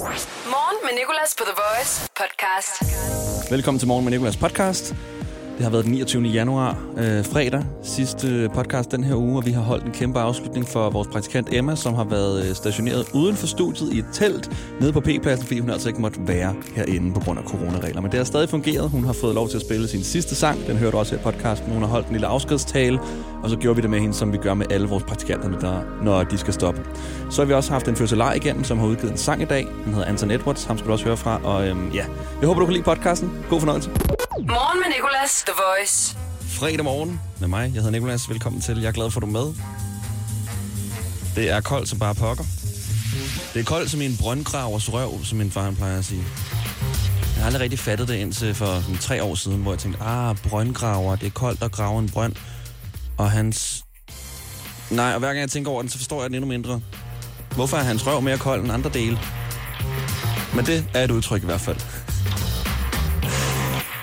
Morgen med Nicolas på The Voice podcast. Velkommen til Morgen med Nicolas podcast. Det har været den 29. januar, øh, fredag, sidste podcast den her uge, og vi har holdt en kæmpe afslutning for vores praktikant Emma, som har været øh, stationeret uden for studiet i et telt nede på P-pladsen, fordi hun altså ikke måtte være herinde på grund af coronaregler. Men det har stadig fungeret. Hun har fået lov til at spille sin sidste sang. Den hørte du også her i podcasten. Hun har holdt en lille afskedstale, og så gjorde vi det med hende, som vi gør med alle vores praktikanter, der, når de skal stoppe. Så har vi også haft en fødselar igennem, som har udgivet en sang i dag. Den hedder Anton Edwards. Ham skal du også høre fra. Og øhm, ja, jeg håber, du kan lide podcasten. God fornøjelse. Morgen med Nicolas, The Voice. fredag morgen med mig. Jeg hedder Nikolas. Velkommen til. Jeg er glad for, at du er med. Det er koldt som bare pokker. Det er koldt som i en brøndgravers røv, som min far han plejer at sige. Jeg har aldrig rigtig fattet det indtil for sådan, tre år siden, hvor jeg tænkte, ah, brøndgraver, det er koldt at grave en brønd. Og hans... Nej, og hver gang jeg tænker over den, så forstår jeg den endnu mindre. Hvorfor er hans røv mere kold end andre dele? Men det er et udtryk i hvert fald.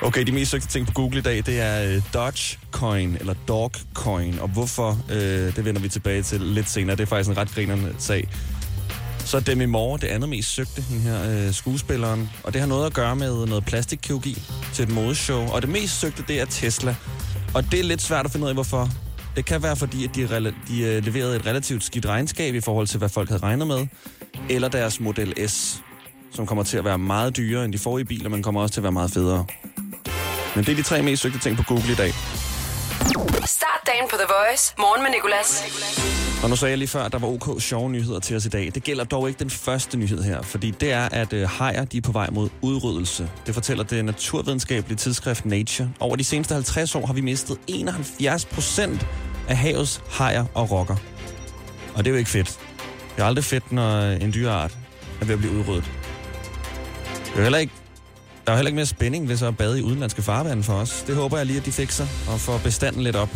Okay, de mest søgte ting på Google i dag, det er øh, Dogecoin, eller Dogcoin, og hvorfor, øh, det vender vi tilbage til lidt senere. Det er faktisk en ret grinerende sag. Så Demi Moore, det andet mest søgte, den her øh, skuespilleren, og det har noget at gøre med noget plastikkirurgi til et modeshow, og det mest søgte, det er Tesla. Og det er lidt svært at finde ud af, hvorfor. Det kan være, fordi at de, rela- de øh, leverede et relativt skidt regnskab i forhold til, hvad folk havde regnet med, eller deres Model S, som kommer til at være meget dyrere end de forrige biler, men kommer også til at være meget federe. Men det er de tre mest søgte ting på Google i dag. Start dagen på The Voice. Morgen med Nicolas. Og nu sagde jeg lige før, at der var OK sjove nyheder til os i dag. Det gælder dog ikke den første nyhed her, fordi det er, at øh, hajer de er på vej mod udryddelse. Det fortæller det naturvidenskabelige tidsskrift Nature. Over de seneste 50 år har vi mistet 71 procent af havets hajer og rokker. Og det er jo ikke fedt. Det er aldrig fedt, når en dyreart er ved at blive udryddet. Det er heller ikke der er heller ikke mere spænding ved så at bade i udenlandske farvande for os. Det håber jeg lige, at de fikser og får bestanden lidt op.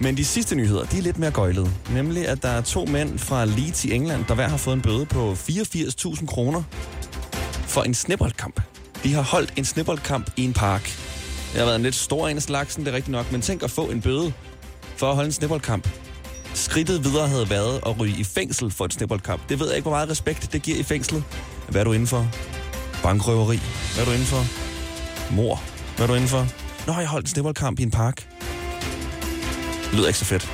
Men de sidste nyheder, de er lidt mere gøjlede. Nemlig, at der er to mænd fra Leeds i England, der hver har fået en bøde på 84.000 kroner for en snibboldkamp. De har holdt en snibboldkamp i en park. Det har været en lidt stor en af slagsen, det er rigtigt nok, men tænk at få en bøde for at holde en snibboldkamp. Skridtet videre havde været at ryge i fængsel for et snibboldkamp. Det ved jeg ikke, hvor meget respekt det giver i fængslet. Hvad er du inden for? Bankrøveri. Hvad er du inden for? Mor. Hvad er du inden for? Nå, jeg holdt en snibboldkamp i en park. Det lyder ikke så fedt.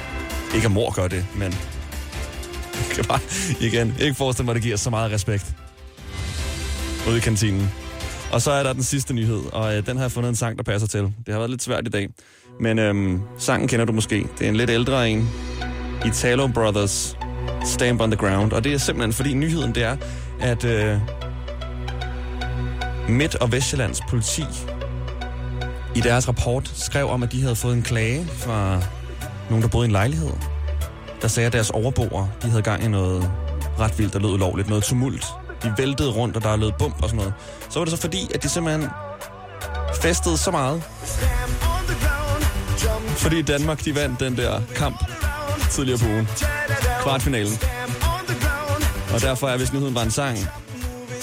Ikke at mor gør det, men... Jeg kan bare, igen, ikke forestille mig, at det giver så meget respekt. Ude i kantinen. Og så er der den sidste nyhed, og øh, den har jeg fundet en sang, der passer til. Det har været lidt svært i dag. Men øhm, sangen kender du måske. Det er en lidt ældre en. Italo Brothers, Stamp on the Ground. Og det er simpelthen, fordi nyheden det er, at øh, Midt- og Vestjyllands politi i deres rapport skrev om, at de havde fået en klage fra nogen, der boede i en lejlighed, der sagde, at deres overboer, de havde gang i noget ret vildt, der lød ulovligt, noget tumult. De væltede rundt, og der lød bump og sådan noget. Så var det så fordi, at de simpelthen festede så meget, fordi Danmark, de vandt den der kamp tidligere på ugen. Kvartfinalen. Og derfor er, hvis nyheden var en sang,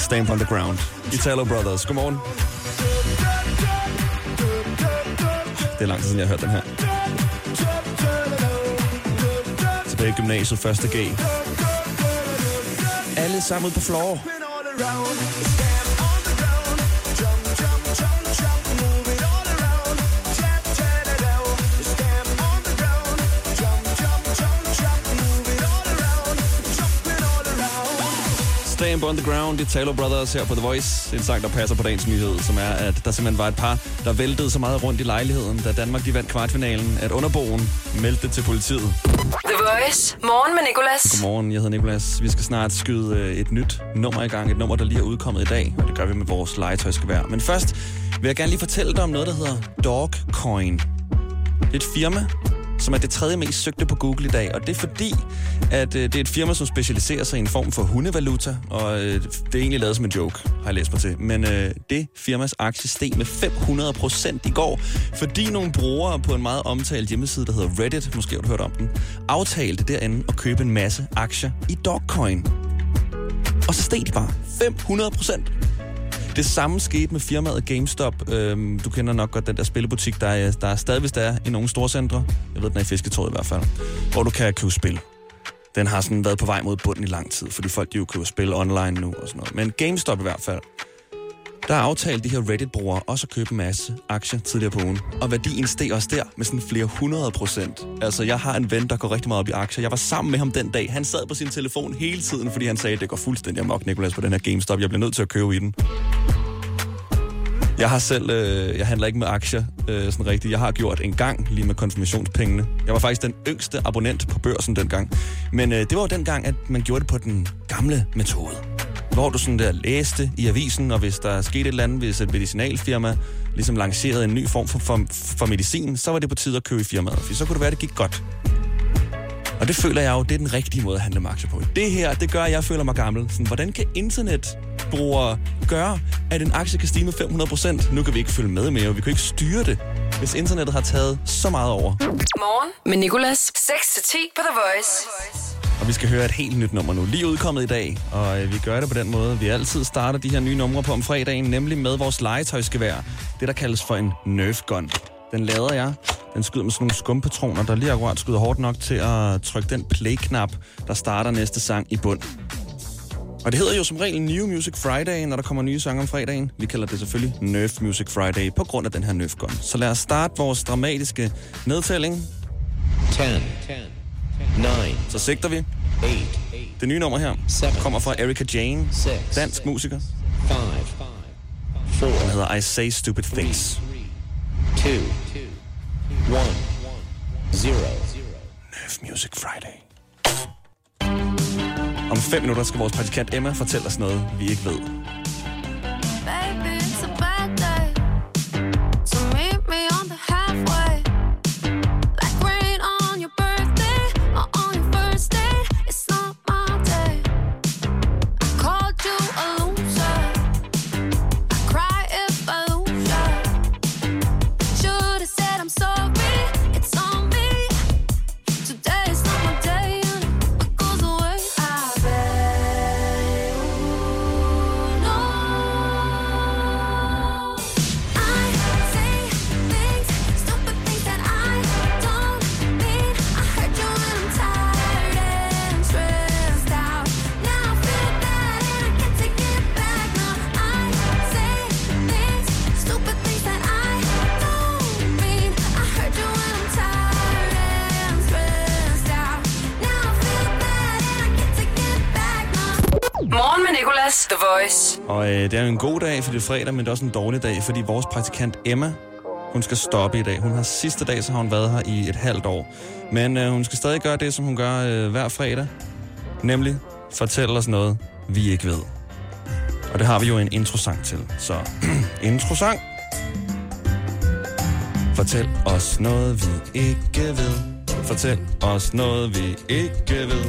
Stamp on the Ground. Italo Brothers. Godmorgen. Det er lang tid siden, jeg har hørt den her. Tilbage i gymnasiet, første G. Alle sammen på floor. On the Ground, Italo Brothers her på The Voice. En sang, der passer på dagens nyhed, som er, at der simpelthen var et par, der væltede så meget rundt i lejligheden, da Danmark de vandt kvartfinalen, at underboen meldte det til politiet. The Voice. Morgen med Nicolas. Godmorgen, jeg hedder Nikolas. Vi skal snart skyde øh, et nyt nummer i gang. Et nummer, der lige er udkommet i dag, og det gør vi med vores legetøjsgevær. Men først vil jeg gerne lige fortælle dig om noget, der hedder Dogcoin. Det er et firma, som er det tredje mest søgte på Google i dag. Og det er fordi, at øh, det er et firma, som specialiserer sig i en form for hundevaluta. Og øh, det er egentlig lavet som en joke, har jeg læst mig til. Men øh, det firmas aktie steg med 500 procent i går, fordi nogle brugere på en meget omtalt hjemmeside, der hedder Reddit, måske har du hørt om den, aftalte derinde at købe en masse aktier i Dogcoin. Og så steg de bare 500 procent. Det samme skete med firmaet GameStop. Øhm, du kender nok godt den der spillebutik, der er, der er stadigvis der er i nogle store centre. Jeg ved, den er i Fisketåret i hvert fald. Hvor du kan købe spil. Den har sådan været på vej mod bunden i lang tid, fordi folk de jo køber spil online nu og sådan noget. Men GameStop i hvert fald, der er aftalt de her Reddit-brugere også at købe en masse aktier tidligere på ugen. Og værdien steg også der med sådan flere hundrede procent. Altså, jeg har en ven, der går rigtig meget op i aktier. Jeg var sammen med ham den dag. Han sad på sin telefon hele tiden, fordi han sagde, det går fuldstændig amok, Nicolas, på den her GameStop. Jeg bliver nødt til at købe i den. Jeg har selv, øh, jeg handler ikke med aktier øh, sådan rigtigt. Jeg har gjort en gang lige med konfirmationspengene. Jeg var faktisk den yngste abonnent på børsen dengang. Men øh, det var jo dengang, at man gjorde det på den gamle metode. Hvor du sådan der læste i avisen, og hvis der skete et eller andet, hvis et medicinalfirma ligesom lancerede en ny form for, for, for medicin, så var det på tide at købe i firmaet, for så kunne det være, at det gik godt. Og det føler jeg jo, det er den rigtige måde at handle med aktier på. Det her, det gør, at jeg føler mig gammel. Sådan, hvordan kan internetbrugere gøre, at en aktie kan stige med 500%? Nu kan vi ikke følge med mere, og vi kan ikke styre det, hvis internettet har taget så meget over. Morgen med Nicolas. 6-10 på The Voice. Og vi skal høre et helt nyt nummer nu, lige udkommet i dag. Og øh, vi gør det på den måde, vi altid starter de her nye numre på om fredagen, nemlig med vores legetøjsgevær. Det, der kaldes for en Nerf Gun. Den lader jeg. Den skyder med sådan nogle skumpatroner, der lige akkurat skyder hårdt nok til at trykke den play-knap, der starter næste sang i bund. Og det hedder jo som regel New Music Friday, når der kommer nye sange om fredagen. Vi kalder det selvfølgelig Nerf Music Friday på grund af den her Nerf Gun. Så lad os starte vores dramatiske nedtælling. 10, 9, Så sigter vi. 8, Det nye nummer her kommer fra Erika Jane, dansk musiker. 5, 4, Den hedder I Say Stupid Things. 2, 1, 0. Nerf Music Friday. Om fem minutter skal vores praktikant Emma fortælle os noget, vi ikke ved. Voice. Og øh, det er jo en god dag, for det er fredag, men det er også en dårlig dag, fordi vores praktikant Emma, hun skal stoppe i dag. Hun har sidste dag, så har hun været her i et halvt år. Men øh, hun skal stadig gøre det, som hun gør øh, hver fredag. Nemlig fortælle os noget, vi ikke ved. Og det har vi jo en introsang til. Så introsang. Fortæl os noget, vi ikke ved. Fortæl os noget, vi ikke ved.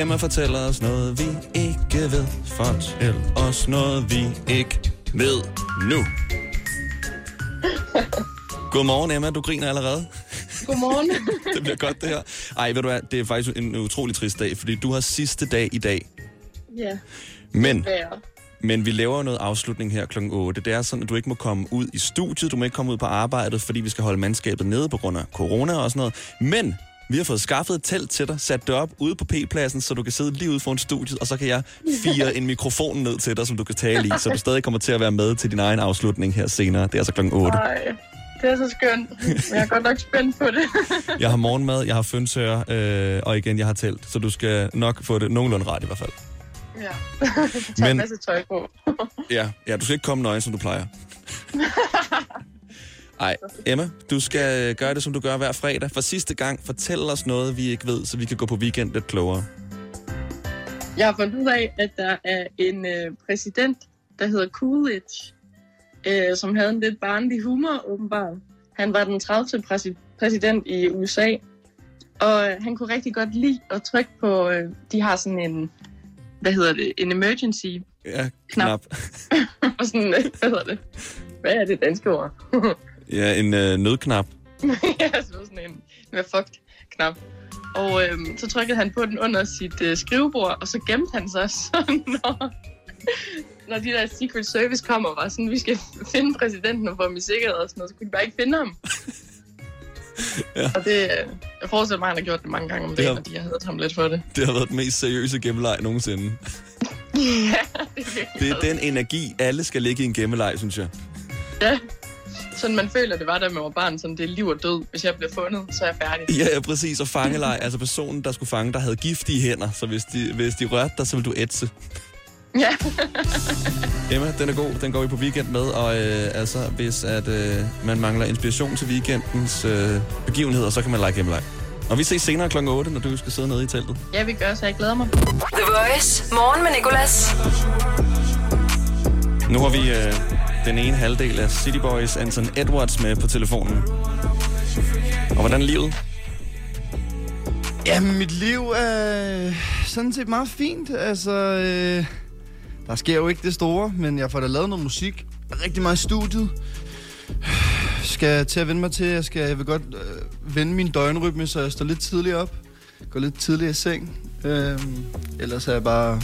Emma fortæller os noget, vi ikke ved. Fortæl os noget, vi ikke ved nu. Godmorgen, Emma. Du griner allerede. Godmorgen. Det bliver godt, det her. Ej, ved du hvad, det er faktisk en utrolig trist dag, fordi du har sidste dag i dag. ja, Men, vejr. Men vi laver noget afslutning her kl. 8. Det er sådan, at du ikke må komme ud i studiet, du må ikke komme ud på arbejdet, fordi vi skal holde mandskabet nede på grund af corona og sådan noget. Men vi har fået skaffet et telt til dig, sat det op ude på P-pladsen, så du kan sidde lige ude foran studiet, og så kan jeg fire en mikrofon ned til dig, som du kan tale i, så du stadig kommer til at være med til din egen afslutning her senere. Det er altså kl. 8. Ej, det er så skønt. Jeg er godt nok spændt på det. Jeg har morgenmad, jeg har fønsør, øh, og igen, jeg har telt, så du skal nok få det nogenlunde ret i hvert fald. Ja. Tag en masse tøj på. Ja, ja, du skal ikke komme nøgen, som du plejer. Ej, Emma, du skal gøre det, som du gør hver fredag. For sidste gang, fortæl os noget, vi ikke ved, så vi kan gå på weekend lidt klogere. Jeg har fundet ud af, at der er en øh, præsident, der hedder Coolidge, øh, som havde en lidt barnlig humor, åbenbart. Han var den 30. Præsi- præsident i USA, og øh, han kunne rigtig godt lide at trykke på, øh, de har sådan en, hvad hedder det, en emergency, Ja, knap. og sådan, øh, hvad hedder det, hvad er det danske ord? Ja, en øh, nødknap. ja, så sådan en med fucked knap. Og øhm, så trykkede han på den under sit øh, skrivebord, og så gemte han sig, så når, når de der Secret Service kommer, var sådan, vi skal finde præsidenten og få ham i sikkerhed og sådan noget, så kunne de bare ikke finde ham. Ja. Og det, Jeg forestiller mig, at han har gjort det mange gange om Det dagen, har- og de har hadet ham lidt for det. Det har været den mest seriøse gemmeleg nogensinde. ja, det er Det er den energi, alle skal ligge i en gemmeleg, synes jeg. Ja. Sådan man føler, det var, da man var barn. Sådan, det er liv og død. Hvis jeg bliver fundet, så er jeg færdig. Ja, ja, præcis. Og fangeleg. Altså personen, der skulle fange, der havde giftige hænder. Så hvis de, hvis de rørte dig, så ville du ætse. Ja. Emma, den er god. Den går vi på weekend med. Og øh, altså, hvis at, øh, man mangler inspiration til weekendens øh, begivenheder, så kan man like gemmeleg. Og vi ses senere kl. 8, når du skal sidde nede i teltet. ja, vi gør, så jeg glæder mig. The Voice. Morgen med Nicolas. Nu har vi øh, den ene halvdel af City Boys, Anton Edwards, med på telefonen. Og hvordan er livet? Ja, mit liv er sådan set meget fint. Altså, øh, der sker jo ikke det store, men jeg får da lavet noget musik. Rigtig meget i studiet. Skal til at vende mig til, jeg, skal, jeg vil godt øh, vende min døgnrytme, så jeg står lidt tidligere op. Går lidt tidligere i seng. Øh, ellers er jeg bare...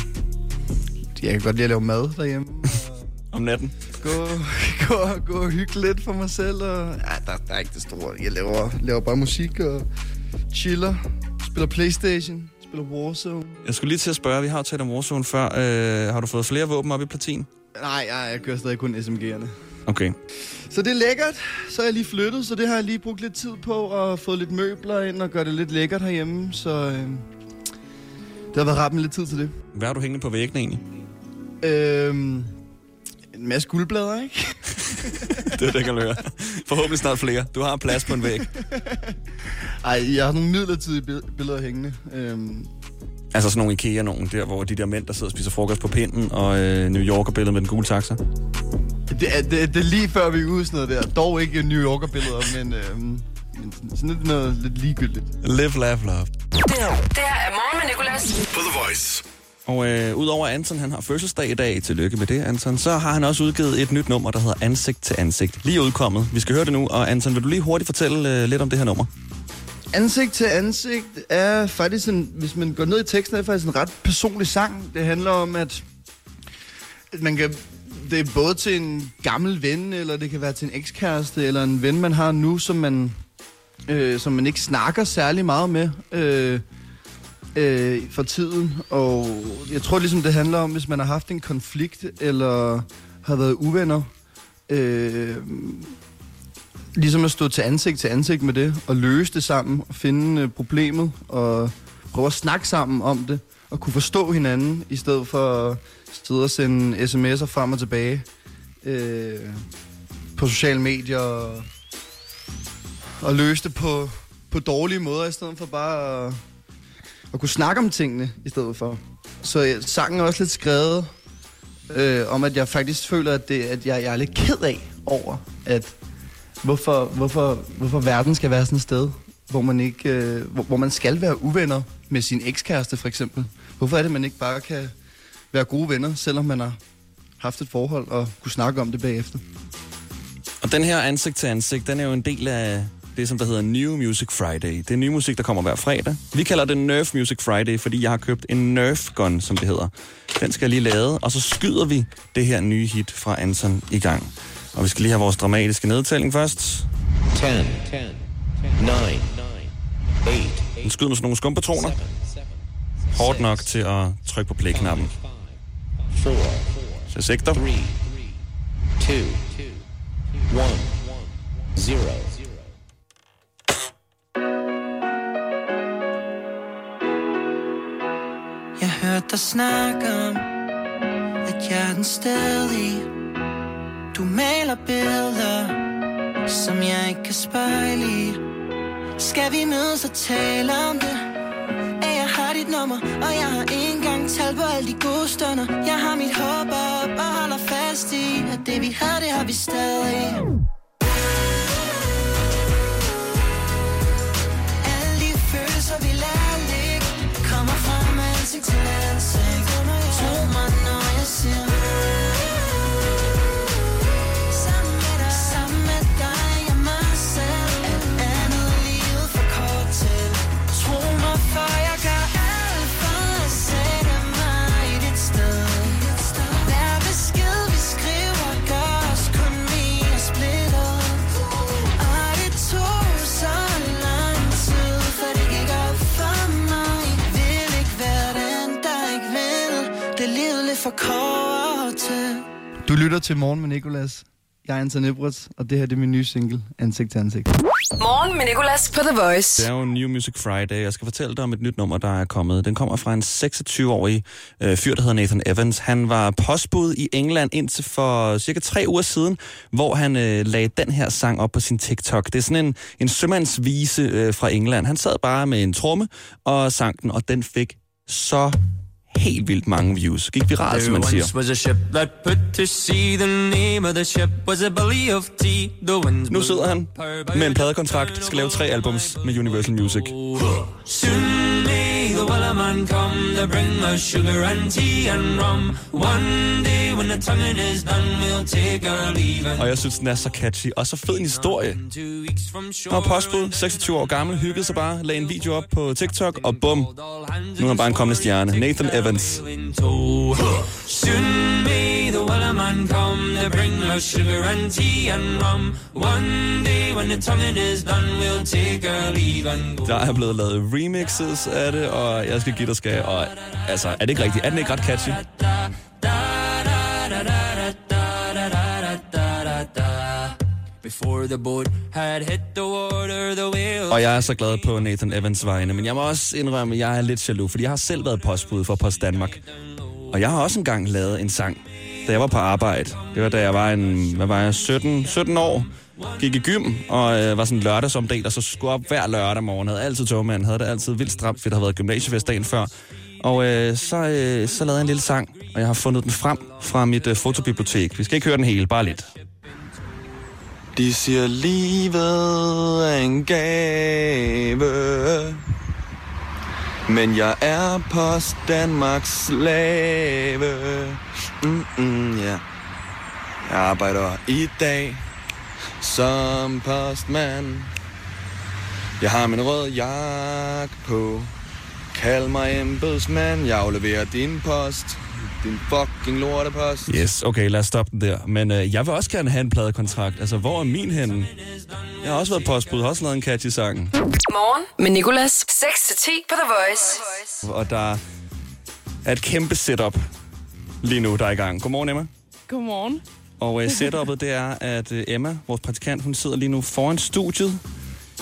Jeg kan godt lide at lave mad derhjemme. Om natten? gå, gå, gå og hygge lidt for mig selv. Og, ja, der, der er ikke det store. Jeg laver, laver bare musik og chiller. Spiller Playstation. Spiller Warzone. Jeg skulle lige til at spørge, vi har jo talt om Warzone før. Øh, har du fået flere våben op i platin? Nej, jeg, jeg kører stadig kun SMG'erne. Okay. Så det er lækkert. Så er jeg lige flyttet, så det har jeg lige brugt lidt tid på. Og fået lidt møbler ind og gøre det lidt lækkert herhjemme. Så øh, det har været ret med lidt tid til det. Hvad har du hængende på væggene egentlig? Øhm, en masse guldblader, ikke? det er det, kan du høre. Forhåbentlig snart flere. Du har plads på en væg. Ej, jeg har nogle midlertidige bi- billeder hængende. Øhm, Altså sådan nogle IKEA nogen, der hvor de der mænd, der sidder og spiser frokost på pinden, og øh, New Yorker-billedet med den gule taxa. Det er, det, det er lige før vi er ude sådan noget der. Dog ikke New Yorker-billeder, men, øhm, men sådan lidt noget lidt ligegyldigt. Live, laugh, love. Det her er Morgen med Nicolas. På The Voice. Og øh, udover Anton, han har fødselsdag i dag, tillykke med det, Anton, så har han også udgivet et nyt nummer, der hedder Ansigt til Ansigt. Lige udkommet. Vi skal høre det nu, og Anton, vil du lige hurtigt fortælle øh, lidt om det her nummer? Ansigt til ansigt er faktisk en, hvis man går ned i teksten, er det faktisk en ret personlig sang. Det handler om, at, at man kan, det er både til en gammel ven, eller det kan være til en ekskæreste, eller en ven, man har nu, som man, øh, som man ikke snakker særlig meget med øh, øh, for tiden. Og jeg tror ligesom, det handler om, hvis man har haft en konflikt, eller har været uvenner, øh, ligesom at stå til ansigt til ansigt med det, og løse det sammen, og finde øh, problemet, og prøve at snakke sammen om det, og kunne forstå hinanden, i stedet for at sidde og sende sms'er frem og tilbage øh, på sociale medier, og, og løse det på, på dårlige måder, i stedet for bare at, at kunne snakke om tingene, i stedet for. Så øh, sangen er også lidt skrevet øh, om, at jeg faktisk føler, at, det, at jeg, jeg er lidt ked af over, at hvorfor, hvorfor, hvorfor verden skal være sådan et sted, hvor man, ikke, øh, hvor, hvor man skal være uvenner med sin ekskæreste for eksempel. Hvorfor er det, man ikke bare kan være gode venner, selvom man har haft et forhold og kunne snakke om det bagefter? Og den her ansigt til ansigt, den er jo en del af det, som der hedder New Music Friday. Det er ny musik, der kommer hver fredag. Vi kalder det Nerf Music Friday, fordi jeg har købt en Nerf Gun, som det hedder. Den skal jeg lige lade, og så skyder vi det her nye hit fra Anton i gang. Og vi skal lige have vores dramatiske nedtælling først. 10, 10, 9, 8, Den skyder med sådan nogle skumpatroner. Hårdt nok til at trykke på play-knappen. 4, Så sigter. 3, 2, 1, 0. hørt dig snakke om, at jeg er den stedige Du maler billeder, som jeg ikke kan spejle i. Skal vi mødes og tale om det? At jeg har dit nummer, og jeg har engang talt på alle de gode stunder. Jeg har mit håb op og holder fast i, at det vi havde, det har vi stadig. Ansigt til ansigt Tro mig, når jeg siger Du lytter til Morgen med Nicolas. Jeg er Anton Ebrets, og det her det er min nye single, Ansigt til ansigt. Morgen med Nicolas på The Voice. Det er jo New Music Friday. Jeg skal fortælle dig om et nyt nummer, der er kommet. Den kommer fra en 26-årig øh, fyr, der hedder Nathan Evans. Han var postbud i England indtil for cirka tre uger siden, hvor han øh, lagde den her sang op på sin TikTok. Det er sådan en, en sømandsvise øh, fra England. Han sad bare med en tromme og sang den, og den fik så helt vildt mange views. Gik viralt, som man siger. Nu sidder han med en pladekontrakt, skal lave tre albums med Universal Music. The wellerman come to bring us sugar and tea and rum. One day when the tonguing is done, we'll take our leave Og jeg synes, den er så catchy. Og så fed en historie. var postbud, 26 år gammel, hyggede sig bare, lagde en video op på TikTok, og bum, nu er han bare en kommende stjerne. Nathan Evans. Soon may the wellerman come to bring us sugar and tea and rum. One day when the tonguing is done, we'll take our leave and go. Der er blevet lavet remixes af det, og jeg skal give dig skal. Og altså, er det ikke rigtigt? Er den ikke ret catchy? Before the boat had hit the water, the whale Og jeg er så glad på Nathan Evans vegne, men jeg må også indrømme, at jeg er lidt jaloux, fordi jeg har selv været postbud for Post Danmark. Og jeg har også engang lavet en sang, da jeg var på arbejde. Det var da jeg var en, hvad var jeg, 17, 17 år, gik i gym og øh, var sådan lørdagsomdel, og så skulle op hver lørdag morgen. Havde altid togmand, havde det altid vildt stramt, fordi der havde været gymnasiefest dagen før. Og øh, så, øh, så lavede jeg en lille sang, og jeg har fundet den frem fra mit øh, fotobibliotek. Vi skal ikke høre den hele, bare lidt. De siger, livet er en gave. Men jeg er post Danmarks slave. Mm-mm, ja. Jeg arbejder i dag som postmand. Jeg har min rød jakke på. Kald mig embedsmand. Jeg afleverer din post. Din fucking lortepost. Yes, okay, lad os stoppe den der. Men øh, jeg vil også gerne have en pladekontrakt. Altså, hvor er min henne? Jeg har også været postbud, har også lavet en catchy sang. Morgen med Nicolas. 6-10 på The Voice. Og der er et kæmpe setup lige nu, der er i gang. Godmorgen, Emma. Godmorgen. Og øh, setupet, det er, at øh, Emma, vores praktikant, hun sidder lige nu foran studiet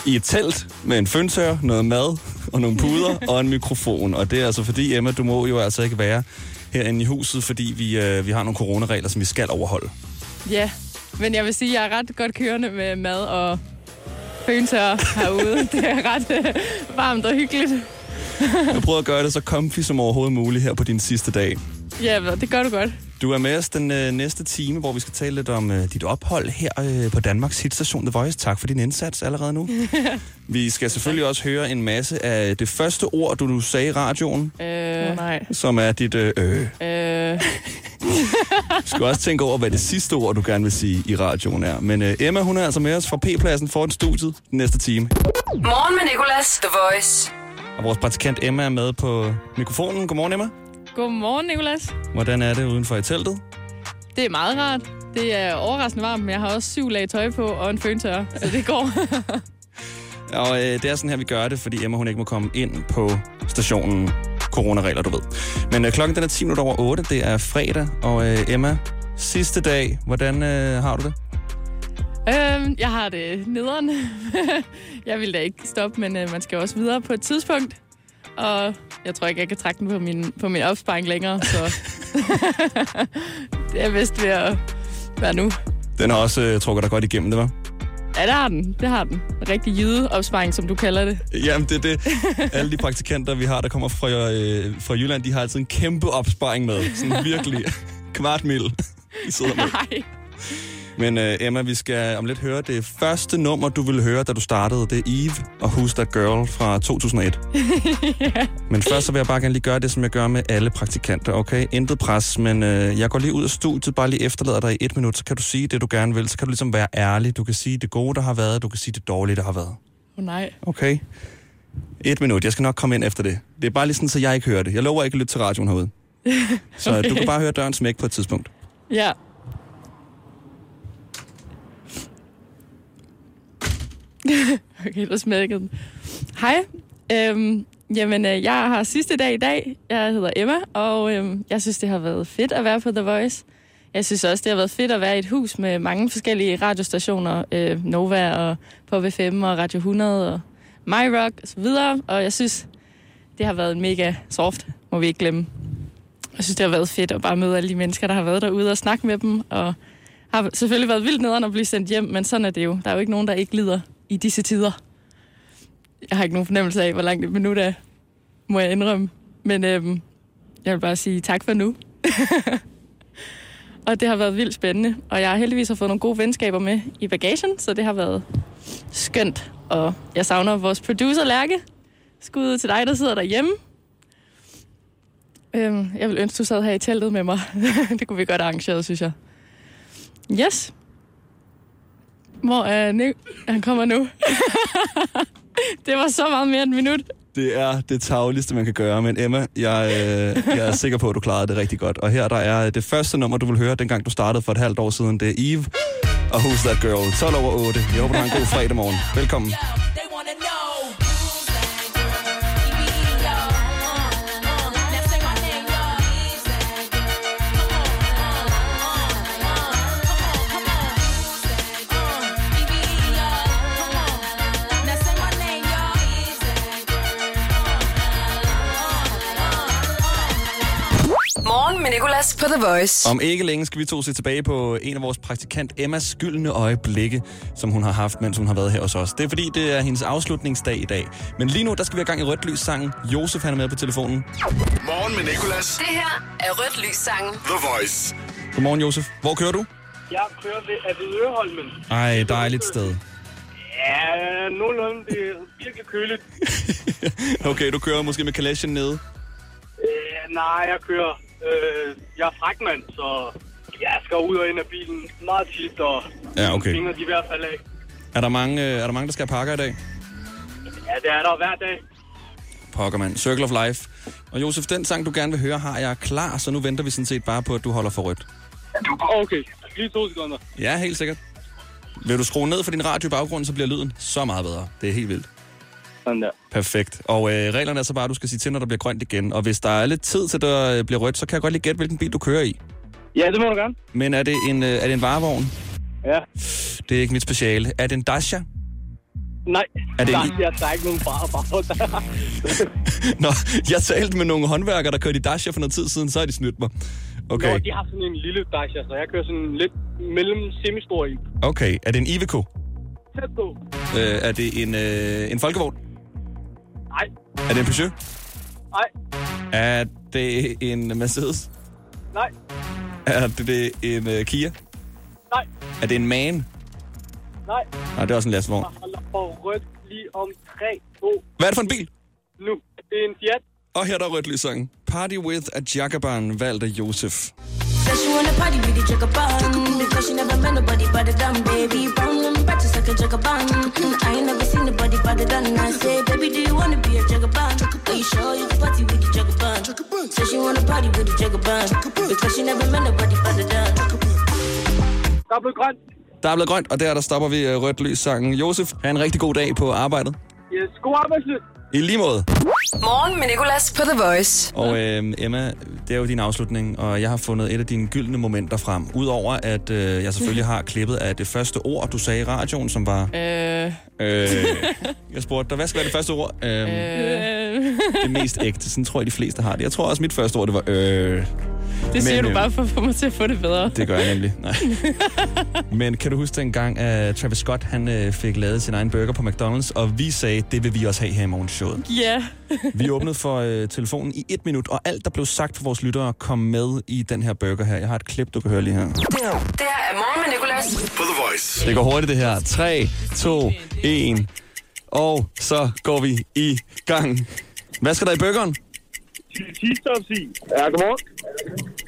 i et telt med en føntør, noget mad og nogle puder og en mikrofon. Og det er altså fordi, Emma, du må jo altså ikke være herinde i huset, fordi vi, øh, vi har nogle coronaregler, som vi skal overholde. Ja, men jeg vil sige, at jeg er ret godt kørende med mad og føntør herude. Det er ret øh, varmt og hyggeligt. Jeg prøver at gøre det så comfy som overhovedet muligt her på din sidste dag. Ja, det gør du godt. Du er med os den øh, næste time, hvor vi skal tale lidt om øh, dit ophold her øh, på Danmarks hitstation The Voice. Tak for din indsats allerede nu. vi skal selvfølgelig også høre en masse af det første ord, du nu sagde i radioen, Øh, nej. som er dit øh, øh. Øh, Du skal også tænke over, hvad det sidste ord, du gerne vil sige i radioen er. Men øh, Emma, hun er altså med os fra P-pladsen foran studiet den næste time. Morgen med Nicolas. The Voice. Og vores praktikant Emma er med på mikrofonen. Godmorgen, Emma. Godmorgen, Nicolas. Hvordan er det udenfor i teltet? Det er meget rart. Det er overraskende varmt, men jeg har også syv lag tøj på og en føntør, så det går. Og øh, det er sådan her, vi gør det, fordi Emma hun ikke må komme ind på stationen. Coronaregler, du ved. Men øh, klokken den er 10 minutter over 8. Det er fredag. Og øh, Emma, sidste dag. Hvordan øh, har du det? øhm, jeg har det nederen. jeg vil da ikke stoppe, men øh, man skal også videre på et tidspunkt. Og jeg tror ikke, jeg kan trække den på min, på min opsparing længere, så det er vist ved at være nu. Den har også øh, trukket dig godt igennem, det var? Ja, det har den. Det har den. En rigtig jydeopsparing, som du kalder det. Jamen, det er det. Alle de praktikanter, vi har, der kommer fra, øh, fra Jylland, de har altid en kæmpe opsparing med. Sådan virkelig kvart mil. I sidder med. Nej. Men øh, Emma, vi skal om lidt høre det første nummer, du ville høre, da du startede. Det er Eve og Who's That Girl fra 2001. Men først så vil jeg bare gerne lige gøre det, som jeg gør med alle praktikanter, okay? Intet pres, men øh, jeg går lige ud af studiet, bare lige efterlader dig i et minut, så kan du sige det, du gerne vil. Så kan du ligesom være ærlig. Du kan sige det gode, der har været, du kan sige det dårlige, der har været. Åh oh, nej. Okay? Et minut. Jeg skal nok komme ind efter det. Det er bare lige sådan, så jeg ikke hører det. Jeg lover ikke at lytte til radioen herude. Så okay. Okay. du kan bare høre døren smække på et tidspunkt. Ja. okay, der smækkede den. Hej. Øhm, jamen, øh, jeg har sidste dag i dag. Jeg hedder Emma, og øhm, jeg synes, det har været fedt at være på The Voice. Jeg synes også, det har været fedt at være i et hus med mange forskellige radiostationer. Øh, Nova og på V5 og Radio 100 og My Rock og så videre. Og jeg synes, det har været mega soft, må vi ikke glemme. Jeg synes, det har været fedt at bare møde alle de mennesker, der har været derude og snakke med dem. Og har selvfølgelig været vildt nederen at blive sendt hjem, men sådan er det jo. Der er jo ikke nogen, der ikke lider i disse tider. Jeg har ikke nogen fornemmelse af, hvor langt et minut er, må jeg indrømme. Men øhm, jeg vil bare sige tak for nu. og det har været vildt spændende. Og jeg har heldigvis har fået nogle gode venskaber med i bagagen, så det har været skønt. Og jeg savner vores producer, Lærke. Skud til dig, der sidder derhjemme. Øhm, jeg vil ønske, du sad her i teltet med mig. det kunne vi godt arrangere, synes jeg. Yes. Hvor er Nick? Han kommer nu. det var så meget mere end en minut. Det er det tagligste, man kan gøre. Men Emma, jeg, øh, jeg er sikker på, at du klarede det rigtig godt. Og her der er det første nummer, du vil høre, dengang du startede for et halvt år siden. Det er Eve og Who's That Girl? 12 over 8. Jeg håber, du har en god fredag morgen. Velkommen. Med Nicolas på The Voice. Om ikke længe skal vi to se tilbage på en af vores praktikant Emmas gyldne øjeblikke, som hun har haft, mens hun har været her hos os. Det er fordi, det er hendes afslutningsdag i dag. Men lige nu, der skal vi have gang i rødt lys sangen. Josef, han er med på telefonen. Morgen med Nicolas. Det her er Rødt Lys sangen. The Voice. Godmorgen, Josef. Hvor kører du? Jeg kører ved Avedøholmen. Ej, dejligt sted. Ja, nogenlunde. Det er virkelig køligt. Okay, du kører måske med kalasjen nede. Øh, nej, jeg kører... Øh, jeg er fragtmand, så jeg skal ud og ind af bilen meget tit, og Ja, okay. fingre de i hvert fald af. Er der mange, øh, er der, mange der skal have pakker i dag? Ja, det er der hver dag. Pokker, mand. Circle of Life. Og Josef, den sang, du gerne vil høre, har jeg klar, så nu venter vi sådan set bare på, at du holder for rødt. Okay, lige to sekunder. Ja, helt sikkert. Vil du skrue ned for din radio i baggrunden, så bliver lyden så meget bedre. Det er helt vildt. Sådan der. Perfekt. Og øh, reglerne er så bare, at du skal sige til, når der bliver grønt igen. Og hvis der er lidt tid til, der øh, bliver rødt, så kan jeg godt lige gætte, hvilken bil du kører i. Ja, det må du gerne. Men er det en, øh, er det en varevogn? Ja. Det er ikke mit speciale. Er det en Dacia? Nej, Er det der, en- jeg tager ikke nogen bare bare. Nå, jeg talte med nogle håndværkere, der kørte i Dacia for noget tid siden, så har de snydt mig. Okay, Nå, de har sådan en lille Dacia, så jeg kører sådan lidt mellem semistor i. okay. Er det en Iveco? Tæt på. Øh, er det en, øh, en folkevogn? Nej, Er det en Peugeot? nej, Er det en Mercedes? nej, Er det, en øh, Kia? nej, Er det en MAN? nej. Nej, det er også en lastvogn. Jeg holder for rødt lige om 3, 2, Hvad er det for en bil? nu. Det er en Fiat. Og her er der rødt lyssangen. Party with a Jagaban, valgt af Josef. Said she wanna party with the jugger bun Because she never met nobody but the dumb baby Brown and practice like a jugger bun I ain't never seen nobody but the done I say, baby, do you wanna be a jugger bun? Are you sure you can party with the jugger bun? Said she wanna party with the jugger bun Because she never met nobody but the done Der er blevet grønt. Der er blevet grønt, og der, der stopper vi øh, rødt lyssangen. Josef, have en rigtig god dag på arbejdet. Yes, god arbejdsløs. I lige måde. Morgen med Nicolas på The Voice. Og øh, Emma, det er jo din afslutning, og jeg har fundet et af dine gyldne momenter frem. Udover at øh, jeg selvfølgelig har klippet af det første ord, du sagde i radioen, som var... Øh, Øh, jeg spurgte dig, hvad skal være det første ord? Øh, øh, det mest ægte. Sådan tror jeg, de fleste har det. Jeg tror også, mit første ord, det var... Øh, det siger Men, du øh, bare for at få mig til at få det bedre. det gør jeg nemlig. Nej. Men kan du huske dengang, at Travis Scott han, øh, fik lavet sin egen burger på McDonald's, og vi sagde, det vil vi også have her i morgenshowet. Ja. Vi åbnede for øh, telefonen i et minut, og alt, der blev sagt for vores lyttere, kom med i den her burger her. Jeg har et klip, du kan høre lige her. Det her er Morgen med Nicolas. På The Voice. Det går hurtigt, det her. 3, 2, 1. Og så går vi i gang. Hvad skal der i burgeren? Cheese i. Ja, godmorgen.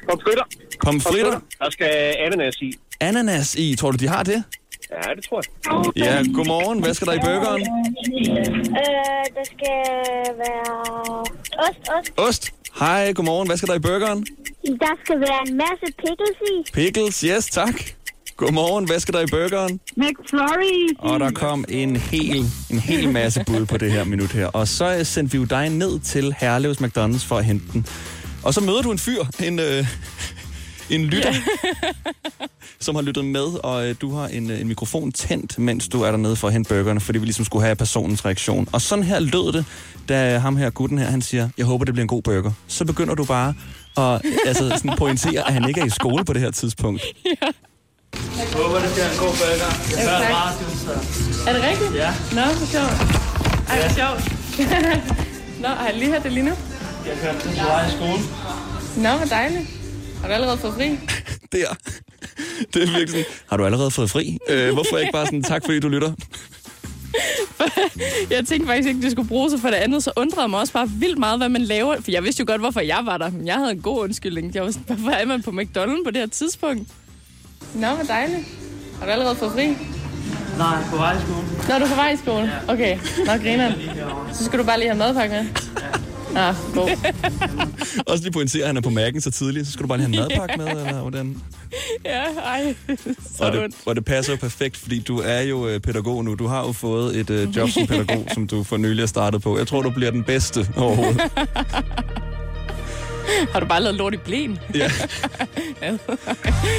Pomfritter. Pomfritter? Der skal ananas i. Ananas i. Tror du, de har det? Ja, det tror jeg. Ja, godmorgen. Hvad skal der i burgeren? Øh, der skal være ost, ost. Ost. Hej, godmorgen. Hvad skal der i burgeren? Der skal være en masse pickles i. Pickles. Yes, tak. Godmorgen. Hvad skal der i burgeren? McFlurry. Og der kom en hel, en hel masse bud på det her minut her. Og så sendte vi jo dig ned til Herlevs McDonald's for at hente den. Og så møder du en fyr, en, øh, En lytter, som har lyttet med, og øh, du har en, øh, en mikrofon tændt, mens du er dernede for at hente burgerne, fordi vi ligesom skulle have personens reaktion. Og sådan her lød det, da ham her, gutten her, han siger, jeg håber, det bliver en god burger. Så begynder du bare at altså, sådan pointere, at han ikke er i skole på det her tidspunkt. Ja. Jeg håber, det bliver en god burger. Jeg Ja, hører tak. radio, så... Er det rigtigt? Ja. Nå, hvor sjovt. Ej, hvor sjovt. Nå, har jeg lige hørt det lige nu? Jeg hørte det på vej i skole. Nå, hvor dejligt. Har du allerede fået fri? Der. Det er virkelig sådan, har du allerede fået fri? Øh, hvorfor ikke bare sådan, tak fordi du lytter? Jeg tænkte faktisk ikke, det skulle bruges, og for det andet, så undrede jeg mig også bare vildt meget, hvad man laver. For jeg vidste jo godt, hvorfor jeg var der, men jeg havde en god undskyldning. Jeg var sådan, hvorfor er man på McDonald's på det her tidspunkt? Nå, hvor dejligt. Har du allerede fået fri? Nej, på vej i skole. Nå, er du på vej i skole? Okay, nå, griner. Så skal du bare lige have madpakke med? Ah, god. Også lige pointere, at han er på mærken så tidligt, så skal du bare lige have en madpakke med, eller hvordan? Ja, ej. Så Og det, ondt. og det passer jo perfekt, fordi du er jo øh, pædagog nu. Du har jo fået et øh, job som pædagog, som du for nylig har startet på. Jeg tror, du bliver den bedste overhovedet. Har du bare lavet lort i blæen? Ja. Ja.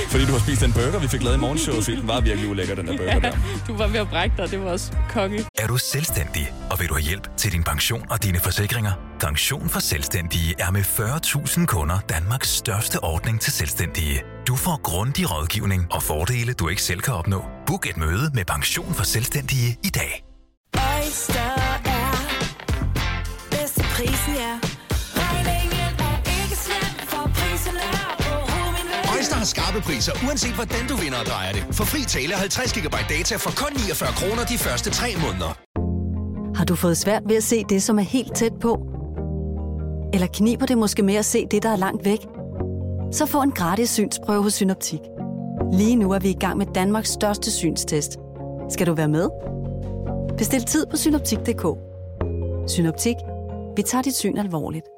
Fordi du har spist den burger, vi fik lavet i morgenshowet, fordi den var virkelig ulækker, den der burger der. Du var ved at brække dig, det var også konge. Er du selvstændig, og vil du have hjælp til din pension og dine forsikringer? Pension for Selvstændige er med 40.000 kunder Danmarks største ordning til selvstændige. Du får grundig rådgivning og fordele, du ikke selv kan opnå. Book et møde med Pension for Selvstændige i dag. Oyster skarpe priser, uanset hvordan du vinder og drejer det. For fri tale 50 GB data for kun 49 kroner de første 3 måneder. Har du fået svært ved at se det, som er helt tæt på? Eller kniber det måske med at se det, der er langt væk? Så få en gratis synsprøve hos Synoptik. Lige nu er vi i gang med Danmarks største synstest. Skal du være med? Bestil tid på synoptik.dk. Synoptik. Vi tager dit syn alvorligt.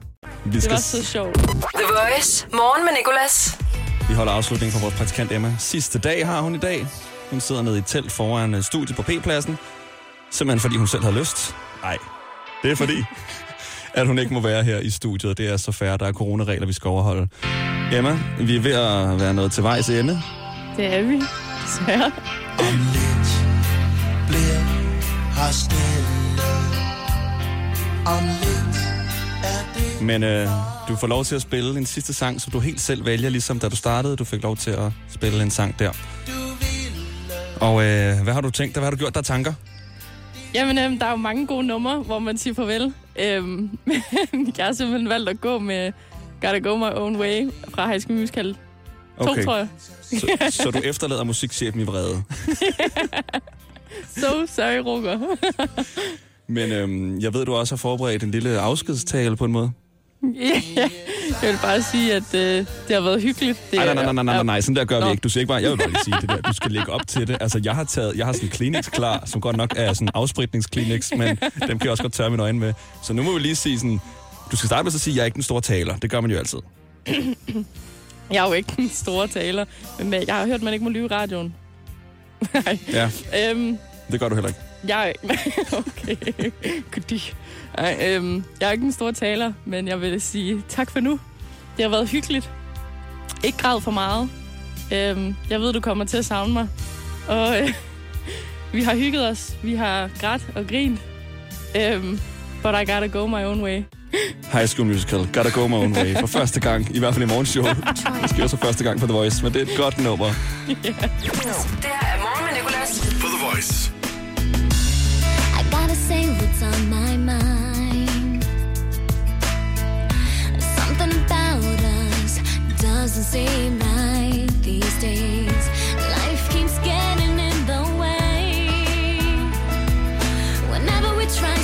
Vi Det skal var så sjovt. The Voice. Morgen med Nicolas. Vi holder afslutningen for vores praktikant Emma. Sidste dag har hun i dag. Hun sidder nede i telt foran øh, studiet på P-pladsen. Simpelthen fordi hun selv har lyst. Nej, det er fordi, at hun ikke må være her i studiet. Det er så færre, der er coronaregler, vi skal overholde. Emma, vi er ved at være noget til vejs ende. Det er vi. Desværre. bliver her stille. Om lidt det Men øh, du får lov til at spille en sidste sang, som du helt selv vælger, ligesom da du startede. Du fik lov til at spille en sang der. Og øh, hvad har du tænkt dig? Hvad har du gjort der tanker? Jamen, øhm, der er jo mange gode numre, hvor man siger farvel. Øhm, men jeg har simpelthen valgt at gå med Gotta Go My Own Way fra High School Musical 2, Okay. tror jeg. Så, så du efterlader musikchefen i vrede. so sorry, Rukker. Men øhm, jeg ved, du også har forberedt en lille afskedstale på en måde. Ja, jeg vil bare sige, at øh, det har været hyggeligt. Det, Nej, nej, nej, nej, nej, nej, nej, sådan der gør vi Nå. ikke. Du siger ikke bare, jeg vil bare lige sige det der. Du skal lægge op til det. Altså, jeg har taget, jeg har sådan en Kleenex klar, som godt nok er sådan en afspritningskleenex, men dem kan jeg også godt tørre mine øjne med. Så nu må vi lige sige sådan, du skal starte med at sige, at jeg er ikke den store taler. Det gør man jo altid. Jeg er jo ikke den store taler, men jeg har hørt, at man ikke må lyve i radioen. Nej. Ja, Øhm, det gør du heller ikke. Jeg er Okay. Fordi. Ej, øhm, jeg er ikke den store taler, men jeg vil sige tak for nu. Det har været hyggeligt. Ikke græd for meget. Øhm, jeg ved, du kommer til at savne mig. Og øh, vi har hygget os. Vi har grædt og grint. Øhm, but I gotta go my own way. High School Musical, Gotta Go My Own Way. For første gang, i hvert fald i morgenshow. Måske også for første gang på The Voice, men det er et godt nummer. Det her er Morgen med Nicolas. På The Voice. On my mind. Something about us doesn't seem right these days. Life keeps getting in the way. Whenever we try,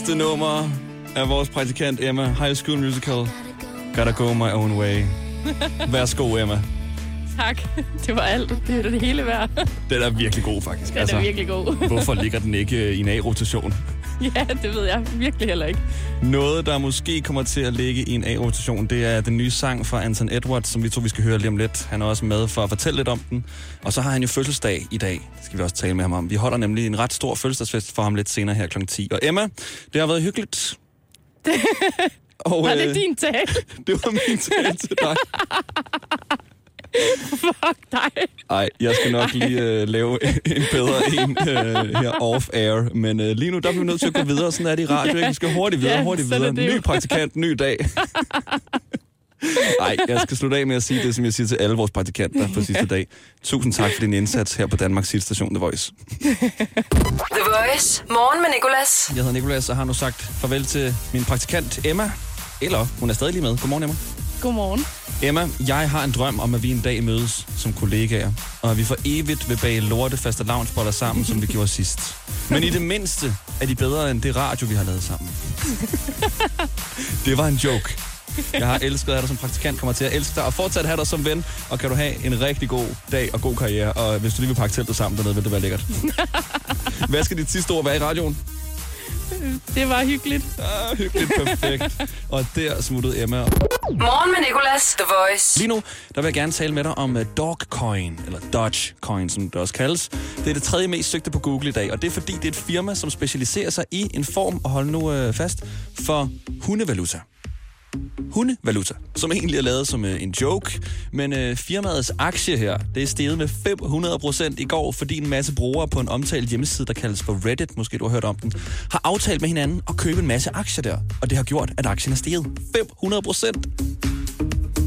sidste nummer af vores praktikant Emma, High School Musical. Gotta go my own way. Værsgo, Emma. Tak. Det var alt. Det er det hele værd. Den er virkelig god, faktisk. Den er virkelig god. hvorfor ligger den ikke øh, i en A-rotation? Ja, det ved jeg virkelig heller ikke. Noget, der måske kommer til at ligge i en A-rotation, det er den nye sang fra Anton Edwards, som vi tror, vi skal høre lige om lidt. Han er også med for at fortælle lidt om den. Og så har han jo fødselsdag i dag. Det skal vi også tale med ham om. Vi holder nemlig en ret stor fødselsdagsfest for ham lidt senere her kl. 10. Og Emma, det har været hyggeligt. Og, Var det øh, din tale? Det var min tale til dig. Fuck dig. Ej, jeg skal nok lige øh, lave en bedre en øh, her off-air. Men øh, lige nu, der er vi nødt til at gå videre. Sådan er det i radio, ikke? Vi skal hurtigt videre, Ja, hurtigt er videre. Ny praktikant, ny dag. Nej, jeg skal slutte af med at sige det, som jeg siger til alle vores praktikanter på sidste dag. Tusind tak for din indsats her på Danmarks station The Voice. The Voice. Morgen med Nicolas. Jeg hedder Nikolas og har nu sagt farvel til min praktikant Emma. Eller, hun er stadig lige med. Godmorgen, Emma. Godmorgen. Emma, jeg har en drøm om, at vi en dag mødes som kollegaer, og at vi for evigt vil bage lorte faste lavnsboller sammen, som vi gjorde sidst. Men i det mindste er de bedre end det radio, vi har lavet sammen. Det var en joke. Jeg har elsket at have dig som praktikant, kommer til at elske dig, og fortsat have dig som ven, og kan du have en rigtig god dag og god karriere, og hvis du lige vil pakke teltet sammen dernede, vil det være lækkert. Hvad skal dit sidste ord være i radioen? Det var hyggeligt. Ah, hyggeligt, perfekt. Og der smuttede Emma. Morgen med Nicolas. The Voice. Lige nu, der vil jeg gerne tale med dig om øh, Dogcoin, eller Dogecoin, som det også kaldes. Det er det tredje mest søgte på Google i dag, og det er fordi, det er et firma, som specialiserer sig i en form, og hold nu øh, fast, for hundevaluta. Hundevaluta, som egentlig er lavet som øh, en joke, men øh, firmaets aktie her, det er steget med 500 procent i går, fordi en masse brugere på en omtalt hjemmeside, der kaldes for Reddit, måske du har hørt om den, har aftalt med hinanden at købe en masse aktier der, og det har gjort, at aktien er steget 500 procent.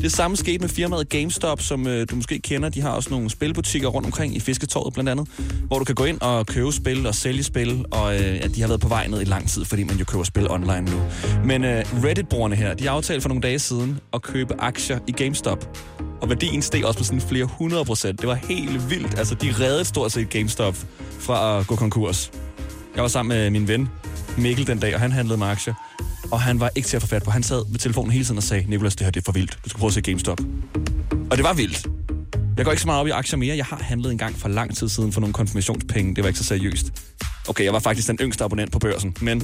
Det samme skete med firmaet GameStop, som øh, du måske kender. De har også nogle spilbutikker rundt omkring i Fisketorvet blandt andet, hvor du kan gå ind og købe spil og sælge spil, og øh, ja, de har været på vej ned i lang tid, fordi man jo køber spil online nu. Men øh, Reddit-brugerne her, de aftalte for nogle dage siden at købe aktier i GameStop. Og værdien steg også på sådan flere hundrede procent. Det var helt vildt. Altså, de reddede stort set GameStop fra at gå konkurs. Jeg var sammen med min ven Mikkel den dag, og han handlede med aktier. Og han var ikke til at få fat på. Han sad ved telefonen hele tiden og sagde, Nikolas, det her det er for vildt. Du skal prøve at se GameStop. Og det var vildt. Jeg går ikke så meget op i aktier mere. Jeg har handlet en gang for lang tid siden for nogle konfirmationspenge. Det var ikke så seriøst. Okay, jeg var faktisk den yngste abonnent på børsen, men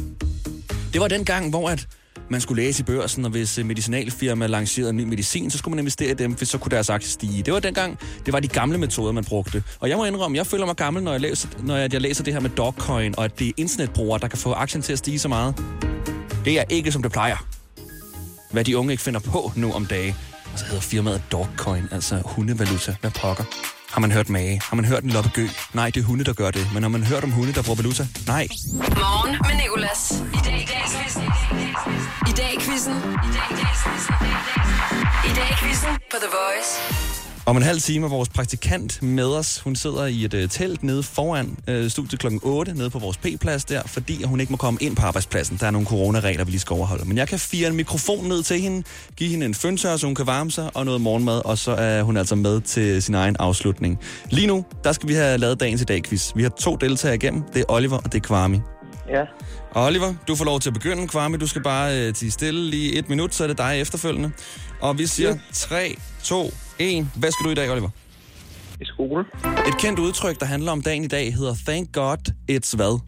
det var den gang, hvor at man skulle læse i børsen, og hvis øh, medicinalfirma lancerede en ny medicin, så skulle man investere i dem, for så kunne deres aktie stige. Det var dengang, det var de gamle metoder, man brugte. Og jeg må indrømme, jeg føler mig gammel, når jeg læser, når jeg, jeg læser det her med Dogcoin, og at det er internetbrugere, der kan få aktien til at stige så meget. Det er ikke, som det plejer. Hvad de unge ikke finder på nu om dage. Og så hedder firmaet Dogcoin, altså hundevaluta. Hvad pokker? Har man hørt mage? Har man hørt en loppegø? Nej, det er hunde, der gør det. Men har man hørt om hunde, der bruger valuta? Nej. Morgen med Nicolas. I dag i dag i quizzen. I dag i quizzen. I dag i quizzen på The Voice. Om en halv time er vores praktikant med os. Hun sidder i et uh, telt nede foran uh, studiet klokken 8, nede på vores P-plads der, fordi hun ikke må komme ind på arbejdspladsen. Der er nogle coronaregler, vi lige skal overholde. Men jeg kan fire en mikrofon ned til hende, give hende en føntør, så hun kan varme sig, og noget morgenmad, og så er hun altså med til sin egen afslutning. Lige nu, der skal vi have lavet dagens i dag quiz. Vi har to deltagere igennem. Det er Oliver, og det er Kwami. Ja. Og Oliver, du får lov til at begynde, Kwame. Du skal bare øh, tige stille lige et minut, så er det dig efterfølgende. Og vi siger 3, 2, 1. Hvad skal du i dag, Oliver? I skole. Et kendt udtryk, der handler om dagen i dag, hedder Thank God It's hvad?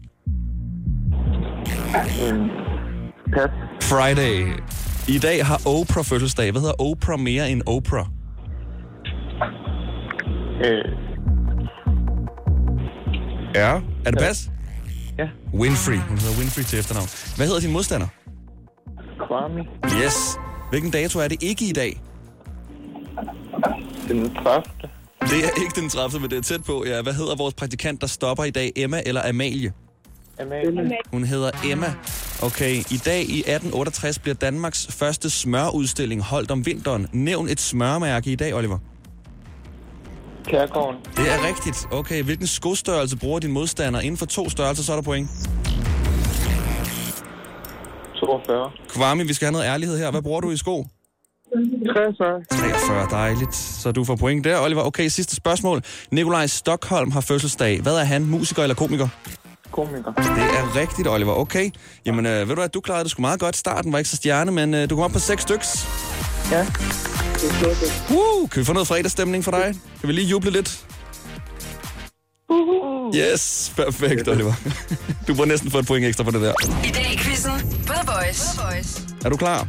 Pas. Friday. I dag har Oprah fødselsdag. Hvad hedder Oprah mere end Oprah? Øh, Ja. Er det pas? Ja. Winfrey. Hun hedder Winfrey til efternavn. Hvad hedder din modstander? Kwame. Yes. Hvilken dato er det ikke i dag? Den 30. Det er ikke den 30, men det er tæt på. Ja, hvad hedder vores praktikant, der stopper i dag? Emma eller Amalie? Amalie. Hun hedder Emma. Okay, i dag i 1868 bliver Danmarks første smørudstilling holdt om vinteren. Nævn et smørmærke i dag, Oliver. Kærgården. Det er rigtigt. Okay, hvilken skostørrelse bruger din modstander? Inden for to størrelser, så er der point. 42. Kwame, vi skal have noget ærlighed her. Hvad bruger du i sko? 43. 43, dejligt. Så du får point der, Oliver. Okay, sidste spørgsmål. Nikolaj Stockholm har fødselsdag. Hvad er han, musiker eller komiker? Komiker. Det er rigtigt, Oliver. Okay. Jamen, øh, ved du at du klarede det sgu meget godt. Starten var ikke så stjerne, men øh, du kom op på seks styks. Ja. Det er flot, det. Uh, kan vi få noget fredagsstemning for dig? Kan vi lige juble lidt? Uhuh. Yes, perfekt, Oliver. Du må næsten få et point ekstra for det der. I dag i quizzen. The Voice. Er du klar?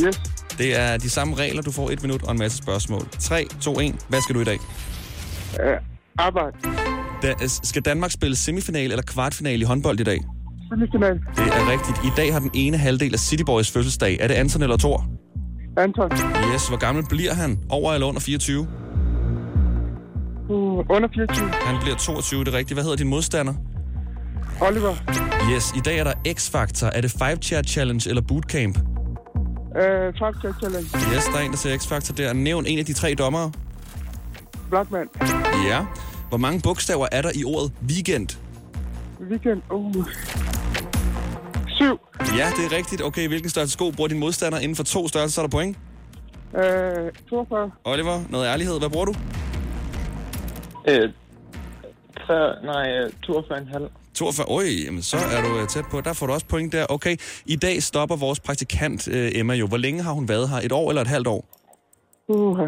Yes. Det er de samme regler. Du får et minut og en masse spørgsmål. 3, 2, 1. Hvad skal du i dag? Uh, arbejde. Da, skal Danmark spille semifinal eller kvartfinal i håndbold i dag? Semifinal. Det er rigtigt. I dag har den ene halvdel af City Boys fødselsdag. Er det Anton eller Thor? Anton. Yes, hvor gammel bliver han? Over eller under 24? Uh, under 24. Han bliver 22, det er rigtigt. Hvad hedder din modstander? Oliver. Yes, i dag er der X-Factor. Er det 5 chair challenge eller bootcamp? Uh, Fakta Challenge. Yes, der er en, der siger X-Factor der. Nævn en af de tre dommere. Blackman. Ja. Hvor mange bogstaver er der i ordet weekend? Weekend. Uh. Syv. Ja, det er rigtigt. Okay, hvilken størrelse sko bruger din modstander inden for to størrelser, så er der point? Uh, 42. Oliver, noget ærlighed. Hvad bruger du? Uh, 3, nej, uh, 42,5. 42. Oj, jamen, så er du øh, tæt på. Der får du også point der. Okay, i dag stopper vores praktikant øh, Emma jo. Hvor længe har hun været her? Et år eller et halvt år? Uh,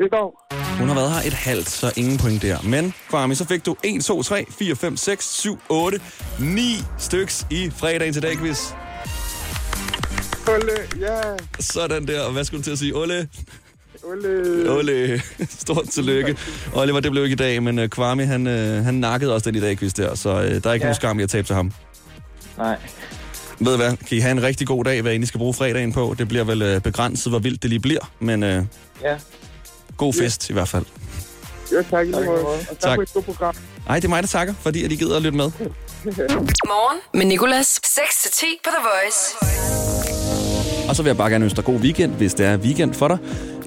et år. Hun har været her et halvt, så ingen point der. Men, Farmi, så fik du 1, 2, 3, 4, 5, 6, 7, 8, 9 styks i fredagen til dag, quiz. Olle, ja. Sådan der. Og hvad skulle du til at sige? Olle? Olle. Ole, stort tillykke. Oliver, det blev ikke i dag, men uh, Kwame, han, uh, han nakkede også den i dag, quiz der, så uh, der er ikke ja. nogen skam i at tabe til ham. Nej. Ved I hvad? Kan I have en rigtig god dag, hvad I skal bruge fredagen på? Det bliver vel begrænset, hvor vildt det lige bliver, men Ja. god fest i hvert fald. Ja, tak måde. Og tak, Tak. for et godt program. Ej, det er mig, der takker, fordi at I gider at lytte med. Morgen med Nicolas. 6-10 på The Voice. Og så vil jeg bare gerne ønske dig god weekend, hvis det er weekend for dig.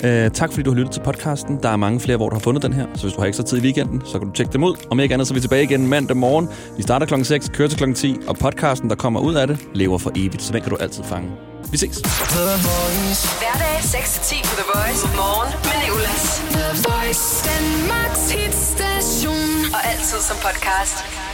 Uh, tak fordi du har lyttet til podcasten. Der er mange flere, hvor du har fundet den her. Så hvis du har ekstra tid i weekenden, så kan du tjekke dem ud. Om ikke andet, så er vi tilbage igen mandag morgen. Vi starter klokken 6, kører til klokken 10, og podcasten, der kommer ud af det, lever for evigt. Så den kan du altid fange. Vi ses. Hverdag 6-10 på The Voice. Morgen med Nicolas. The Voice. Danmarks hitstation. Og altid som podcast.